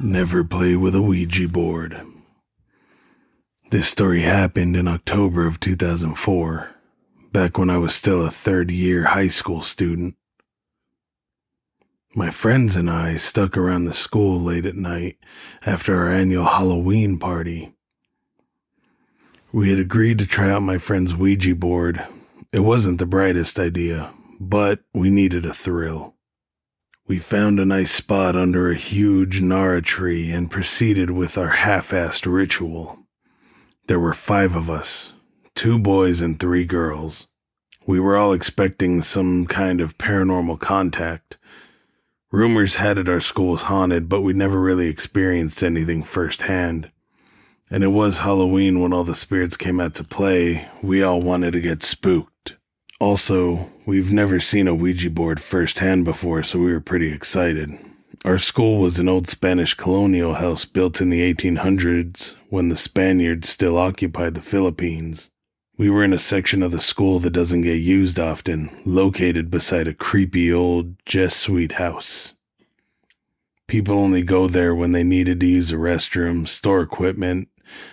Never play with a Ouija board. This story happened in October of 2004, back when I was still a third year high school student. My friends and I stuck around the school late at night after our annual Halloween party. We had agreed to try out my friend's Ouija board. It wasn't the brightest idea, but we needed a thrill. We found a nice spot under a huge narra tree and proceeded with our half assed ritual. There were five of us two boys and three girls. We were all expecting some kind of paranormal contact. Rumors had it our school was haunted, but we never really experienced anything firsthand. And it was Halloween when all the spirits came out to play. We all wanted to get spooked. Also, we've never seen a Ouija board firsthand before, so we were pretty excited. Our school was an old Spanish colonial house built in the 1800s when the Spaniards still occupied the Philippines. We were in a section of the school that doesn't get used often, located beside a creepy old Jesuit house. People only go there when they needed to use a restroom, store equipment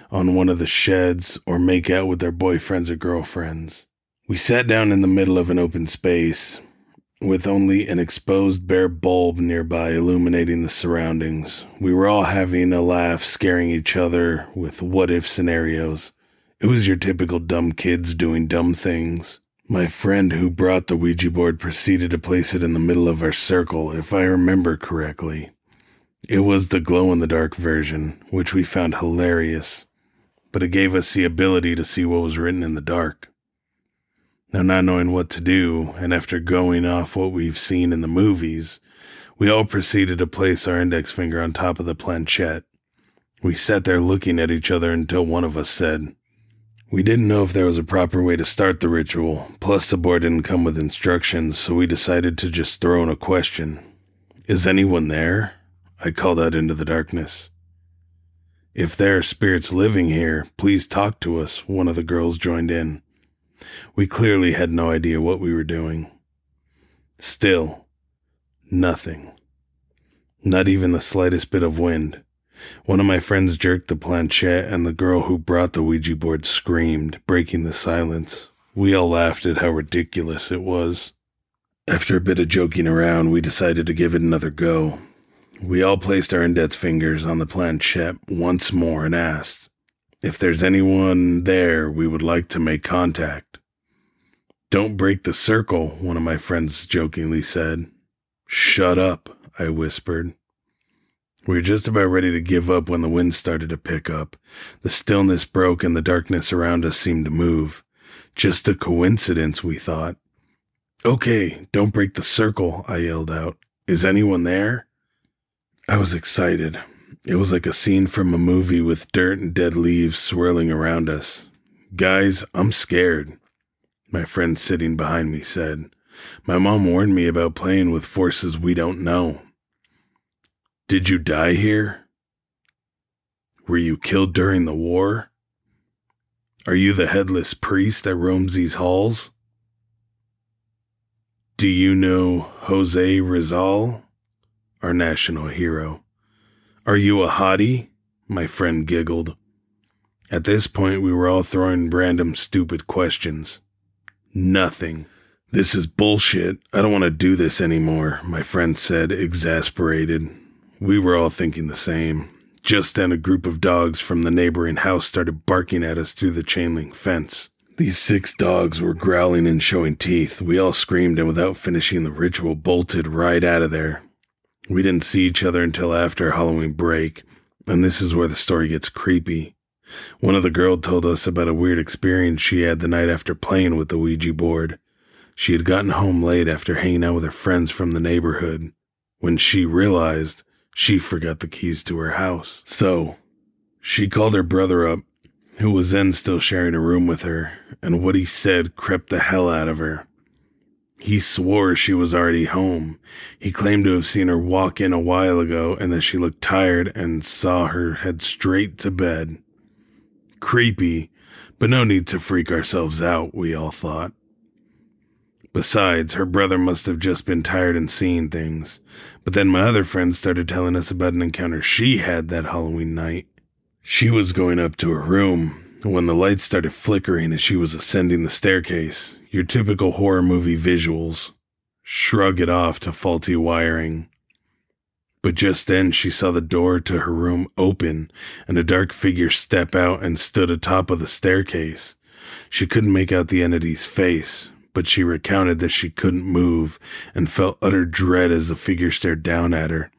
on one of the sheds, or make out with their boyfriends or girlfriends. We sat down in the middle of an open space with only an exposed bare bulb nearby illuminating the surroundings. We were all having a laugh, scaring each other with what if scenarios. It was your typical dumb kids doing dumb things. My friend who brought the Ouija board proceeded to place it in the middle of our circle, if I remember correctly. It was the glow in the dark version, which we found hilarious, but it gave us the ability to see what was written in the dark. Now, not knowing what to do, and after going off what we've seen in the movies, we all proceeded to place our index finger on top of the planchette. We sat there looking at each other until one of us said, We didn't know if there was a proper way to start the ritual, plus the board didn't come with instructions, so we decided to just throw in a question. Is anyone there? I called out into the darkness. If there are spirits living here, please talk to us, one of the girls joined in. We clearly had no idea what we were doing. Still, nothing. Not even the slightest bit of wind. One of my friends jerked the planchette, and the girl who brought the Ouija board screamed, breaking the silence. We all laughed at how ridiculous it was. After a bit of joking around, we decided to give it another go. We all placed our index fingers on the planchette once more and asked, If there's anyone there, we would like to make contact. Don't break the circle, one of my friends jokingly said. Shut up, I whispered. We were just about ready to give up when the wind started to pick up. The stillness broke and the darkness around us seemed to move. Just a coincidence, we thought. Okay, don't break the circle, I yelled out. Is anyone there? I was excited. It was like a scene from a movie with dirt and dead leaves swirling around us. Guys, I'm scared my friend sitting behind me said. My mom warned me about playing with forces we don't know. Did you die here? Were you killed during the war? Are you the headless priest that roams these halls? Do you know Jose Rizal, our national hero? Are you a hottie? My friend giggled. At this point, we were all throwing random stupid questions. Nothing. This is bullshit. I don't want to do this anymore, my friend said, exasperated. We were all thinking the same. Just then, a group of dogs from the neighboring house started barking at us through the chain link fence. These six dogs were growling and showing teeth. We all screamed and, without finishing the ritual, bolted right out of there. We didn't see each other until after Halloween break, and this is where the story gets creepy. One of the girls told us about a weird experience she had the night after playing with the Ouija board. She had gotten home late after hanging out with her friends from the neighborhood. When she realized, she forgot the keys to her house. So, she called her brother up, who was then still sharing a room with her, and what he said crept the hell out of her. He swore she was already home. He claimed to have seen her walk in a while ago and that she looked tired and saw her head straight to bed. Creepy, but no need to freak ourselves out, we all thought. Besides, her brother must have just been tired and seeing things. But then my other friend started telling us about an encounter she had that Halloween night. She was going up to her room when the lights started flickering as she was ascending the staircase. Your typical horror movie visuals. Shrug it off to faulty wiring. But just then she saw the door to her room open and a dark figure step out and stood atop of the staircase. She couldn't make out the entity's face, but she recounted that she couldn't move and felt utter dread as the figure stared down at her.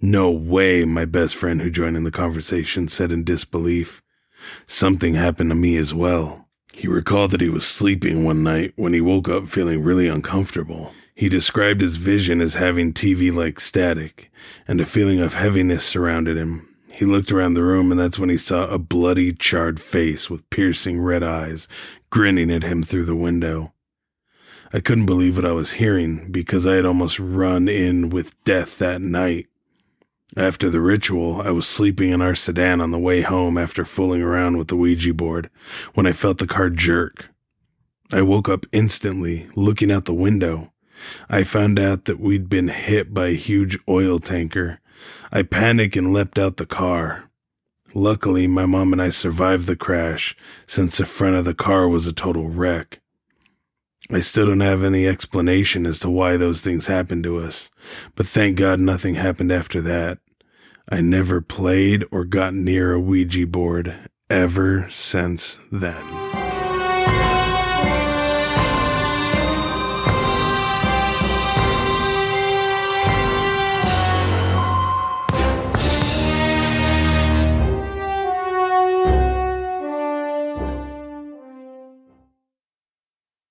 No way, my best friend who joined in the conversation said in disbelief. Something happened to me as well. He recalled that he was sleeping one night when he woke up feeling really uncomfortable. He described his vision as having TV like static, and a feeling of heaviness surrounded him. He looked around the room, and that's when he saw a bloody, charred face with piercing red eyes grinning at him through the window. I couldn't believe what I was hearing because I had almost run in with death that night. After the ritual, I was sleeping in our sedan on the way home after fooling around with the Ouija board when I felt the car jerk. I woke up instantly, looking out the window. I found out that we'd been hit by a huge oil tanker. I panicked and leapt out the car. Luckily, my mom and I survived the crash since the front of the car was a total wreck. I still don't have any explanation as to why those things happened to us, but thank God nothing happened after that. I never played or got near a Ouija board ever since then.